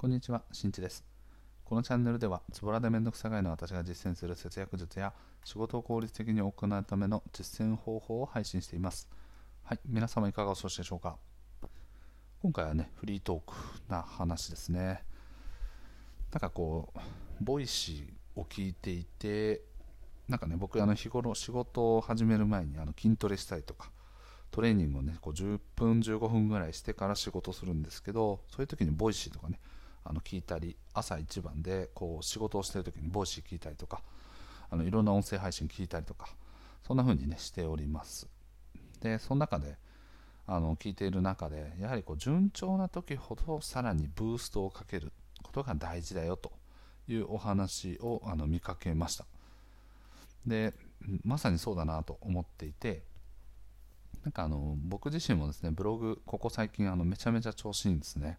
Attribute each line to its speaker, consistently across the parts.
Speaker 1: こんにちは、しんちです。このチャンネルでは、ズボラでめんどくさがりの私が実践する節約術や仕事を効率的に行うための実践方法を配信しています。はい、皆様いかがお過ごしでしょうか？今回はね、フリートークな話ですね。なんかこう、 Voicyを聞いていて、なんかね、僕、あの日頃仕事を始める前にあの筋トレしたりとか、トレーニングをね、こう10分、15分ぐらいしてから仕事するんですけど、そういう時に Voicyとかね、あの聞いたり、朝一番でこう仕事をしている時に Voicy聞いたりとか、あのいろんな音声配信聞いたりとか、そんな風にね、しております。で、その中で、あの聞いている中で、やはりこう順調な時ほどさらにブーストをかけることが大事だよというお話をあの見かけました。で、まさにそうだなと思っていて、なんかあの僕自身もですねブログここ最近あのめちゃめちゃ調子いいんですね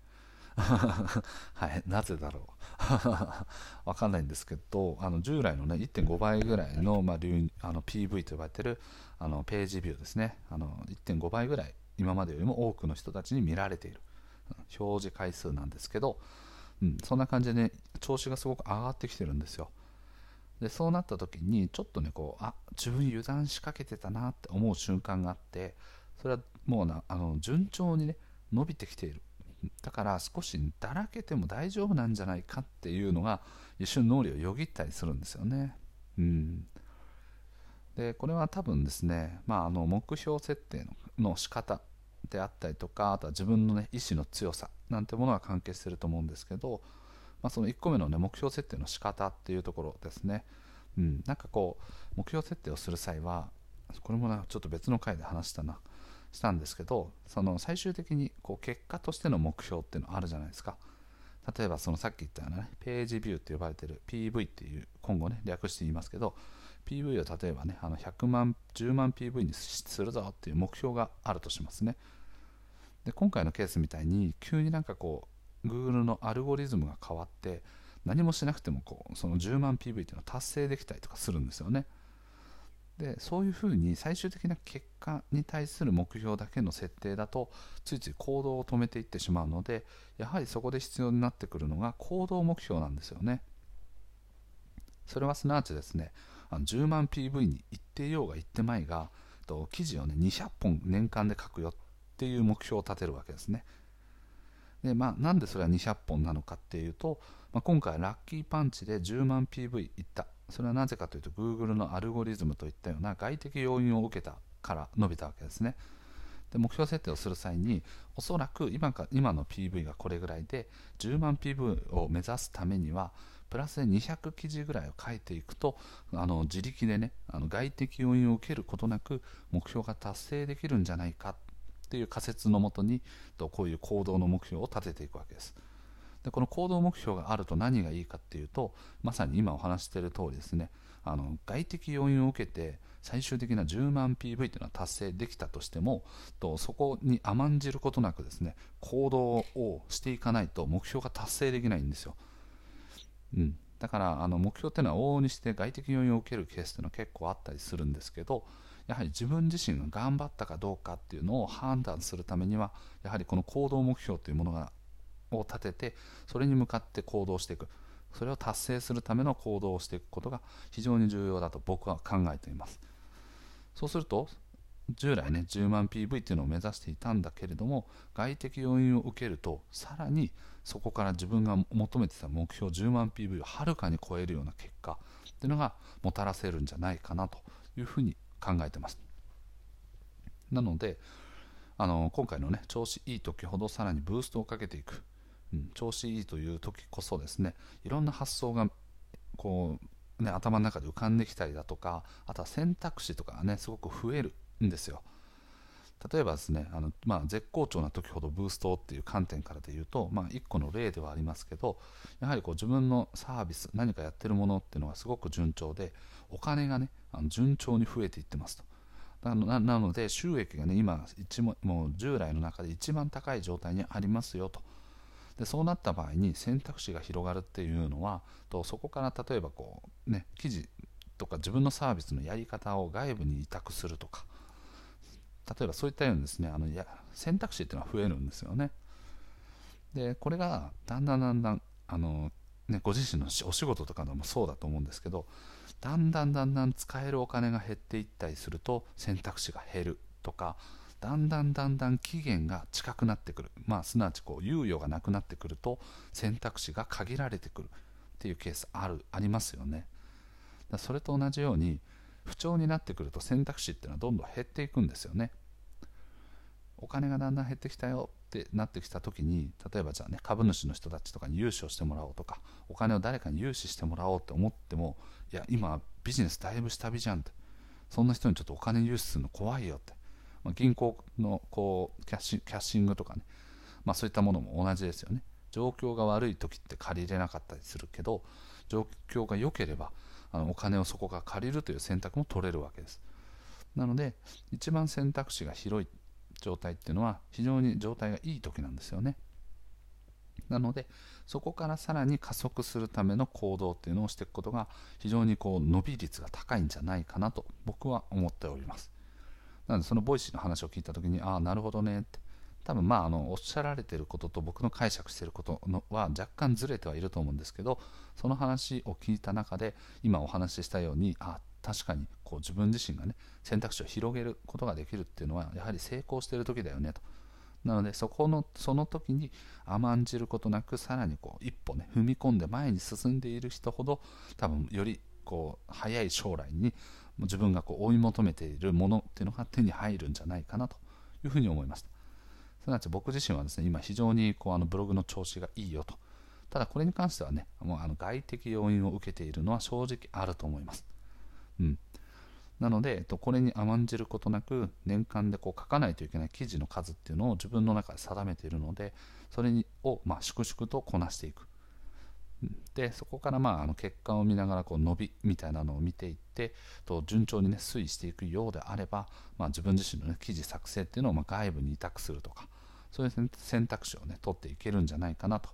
Speaker 1: はいなぜだろう。わかんないんですけどあの従来のね1.5倍ぐらいの,、まあ、あの PV と呼ばれてるあのページビューですね。あの1.5倍ぐらい今までよりも多くの人たちに見られている。表示回数なんですけど、うん、そんな感じでね調子がすごく上がってきてるんですよ。でそうなった時にちょっとねこうあ自分油断しかけてたなって思う瞬間があってそれはもうなあの順調にね伸びてきている。だから少しだらけても大丈夫なんじゃないかっていうのが一瞬脳裏をよぎったりするんですよね。うん。でこれは多分ですね、まあ、あの目標設定のの仕方であったりとかあとは自分の、ね、意志の強さなんてものが関係してると思うんですけどまあ、その1個目の、ね、目標設定の仕方っていうところですね、うん、なんかこう目標設定をする際はこれもなちょっと別の回で話したな。したんですけどその最終的にこう結果としての目標っていうのあるじゃないですか。例えばそのさっき言ったようなねページビューって呼ばれてる PV っていう今後ね略して言いますけど PV を例えばねあの100万10万 PV にするぞっていう目標があるとしますね。で今回のケースみたいに急になんかこう Google のアルゴリズムが変わって何もしなくてもこうその10万 PV っていうのを達成できたりとかするんですよね。でそういうふうに最終的な結果に対する目標だけの設定だとついつい行動を止めていってしまうのでやはりそこで必要になってくるのが行動目標なんですよね。それはすなわちですねあの10万 PV に行ってようが行ってまいが記事をね200本年間で書くよっていう目標を立てるわけですね。で、まあ、なんでそれは200本なのかっていうと、まあ、今回ラッキーパンチで10万 PV いった。それはなぜかというと Google のアルゴリズムといったような外的要因を受けたから伸びたわけですね。で目標設定をする際におそらく今か今の PV がこれぐらいで10万 PV を目指すためにはプラスで200記事ぐらいを書いていくとあの自力でねあの外的要因を受けることなく目標が達成できるんじゃないかっていう仮説のもとにこういう行動の目標を立てていくわけです。でこの行動目標があると何がいいかっていうとまさに今お話している通りですね。あの外的要因を受けて最終的な10万 PV というのは達成できたとしてもとそこに甘んじることなくですね行動をしていかないと目標が達成できないんですよ、うん、だからあの目標っていうのは往々にして外的要因を受けるケースっていうのは結構あったりするんですけどやはり自分自身が頑張ったかどうかっていうのを判断するためにはやはりこの行動目標というものがを立ててそれに向かって行動していく。それを達成するための行動をしていくことが非常に重要だと僕は考えています。そうすると従来ね10万 PV っていうのを目指していたんだけれども外的要因を受けるとさらにそこから自分が求めてた目標10万 PV をはるかに超えるような結果っていうのがもたらせるんじゃないかなというふうに考えてます。なのであの今回のね調子いい時ほどさらにブーストをかけていく、うん、調子いいという時こそですねいろんな発想がこう、ね、頭の中で浮かんできたりだとかあとは選択肢とかがねすごく増える。んですよ。例えばですねあの、まあ、絶好調な時ほどブーストっていう観点からで言うと、まあ、1個の例ではありますけどやはりこう自分のサービス何かやってるものっていうのがすごく順調でお金がねあの順調に増えていってますと。ななので収益がね今一ももう従来の中で一番高い状態にありますよと。でそうなった場合に選択肢が広がるっていうのはとそこから例えばこう、ね、記事とか自分のサービスのやり方を外部に委託するとか例えばそういったようにですねあのいや選択肢っていうのは増えるんですよね。でこれがだんだんだんだんあの、ね、ご自身のお仕事とかでもそうだと思うんですけどだんだんだんだん使えるお金が減っていったりすると選択肢が減るとかだんだんだんだん期限が近くなってくる、まあ、すなわちこう猶予がなくなってくると選択肢が限られてくるっていうケースあるありますよね。それと同じように不調になってくると選択肢っていうのはどんどん減っていくんですよね。お金がだんだん減ってきたよってなってきた時に例えばじゃあね株主の人たちとかに融資をしてもらおうとかお金を誰かに融資してもらおうって思ってもいや今ビジネスだいぶ下火じゃんって。そんな人にちょっとお金融資するの怖いよって、まあ、銀行のこうキャッシキャッシングとかね、まあ、そういったものも同じですよね。状況が悪い時って借りれなかったりするけど状況が良ければあのお金をそこから借りるという選択も取れるわけです。なので一番選択肢が広い状態っていうのは非常に状態がいい時なんですよね。なのでそこからさらに加速するための行動っていうのをしていくことが非常にこう伸び率が高いんじゃないかなと僕は思っております。なのでその Voicyの話を聞いた時にああなるほどねって多分まああのおっしゃられていることと僕の解釈していることのは若干ずれてはいると思うんですけどその話を聞いた中で今お話ししたようにあ確かにこう自分自身がね選択肢を広げることができるっていうのはやはり成功している時だよねと。なのでそこのその時に甘んじることなくさらにこう一歩ね踏み込んで前に進んでいる人ほど多分よりこう早い将来に自分がこう追い求めているものっていうのが手に入るんじゃないかなというふうに思いましたすなわち僕自身はですね、今非常にこうあのブログの調子がいいよと。ただこれに関してはね、もうあの外的要因を受けているのは正直あると思います。うん。なので、えっと、これに甘んじることなく、年間でこう書かないといけない記事の数っていうのを自分の中で定めているので、それをまあ粛々とこなしていく。でそこからまああの結果を見ながらこう伸びみたいなのを見ていってと順調に、ね、推移していくようであれば、まあ、自分自身の、ね、記事作成っていうのをま外部に委託するとかそういう選択肢を、ね、取っていけるんじゃないかなと。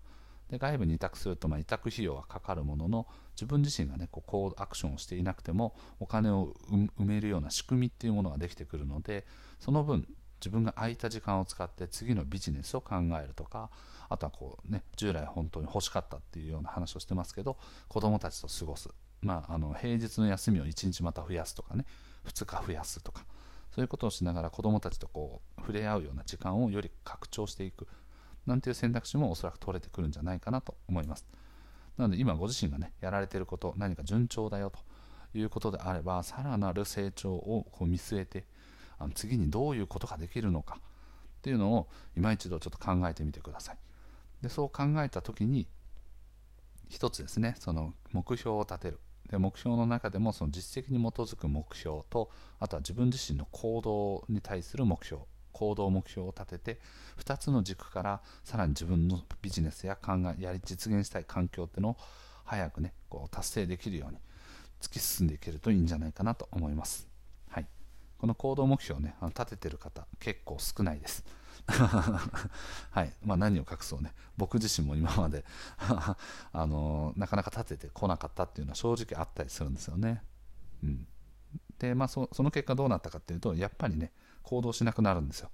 Speaker 1: で外部に委託するとまあ委託費用はかかるものの自分自身が、ね、こうこうアクションをしていなくてもお金を埋めるような仕組みっていうものができてくるのでその分自分が空いた時間を使って次のビジネスを考えるとかあとはこう、ね、従来本当に欲しかったっていうような話をしてますけど子どもたちと過ごす、まあ、あの平日の休みを1日また増やすとかね2日増やすとかそういうことをしながら子どもたちとこう触れ合うような時間をより拡張していく。なんていう選択肢もおそらく取れてくるんじゃないかなと思います。なので今ご自身がねやられていること何か順調だよということであればさらなる成長をこう見据えてあの次にどういうことができるのかっていうのを今一度ちょっと考えてみてください。でそう考えた時に一つですねその目標を立てる。で目標の中でもその実績に基づく目標とあとは自分自身の行動に対する目標行動目標を立てて2つの軸からさらに自分のビジネスや考えやり実現したい環境っていうのを早くねこう達成できるように突き進んでいけるといいんじゃないかなと思います、この行動目標をね立ててる方結構少ないです。はい。まあ、何を隠そうね。僕自身も今まで あのなかなか立ててこなかったっていうのは正直あったりするんですよね。うん、で、まあそ、その結果どうなったかっていうとやっぱりね行動しなくなるんですよ。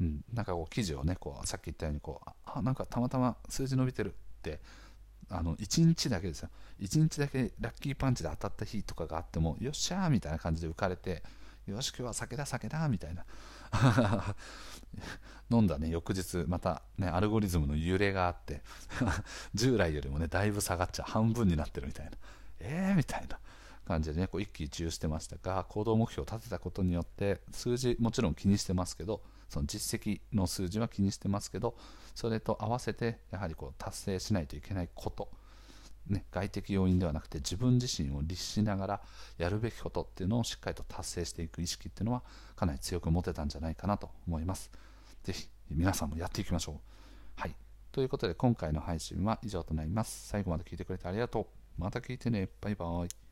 Speaker 1: うん、なんかこう記事をねこうさっき言ったようにこうあなんかたまたま数字伸びてるってあの1日だけですよ。1日だけラッキーパンチで当たった日とかがあってもよっしゃーみたいな感じで浮かれてよし今日は酒だ酒だみたいな。飲んだね翌日またねアルゴリズムの揺れがあって 従来よりもねだいぶ下がっちゃう。半分になってるみたいな。えーみたいな。感じでねこう一喜一憂してましたが行動目標を立てたことによって数字もちろん気にしてますけどその実績の数字は気にしてますけどそれと合わせてやはりこう達成しないといけないこと。ね、外的要因ではなくて自分自身を律しながらやるべきことっていうのをしっかりと達成していく意識っていうのはかなり強く持てたんじゃないかなと思います。是非皆さんもやっていきましょう。はい。ということで今回の配信は以上となります。最後まで聞いてくれてありがとう。また聞いてね。バイバイ。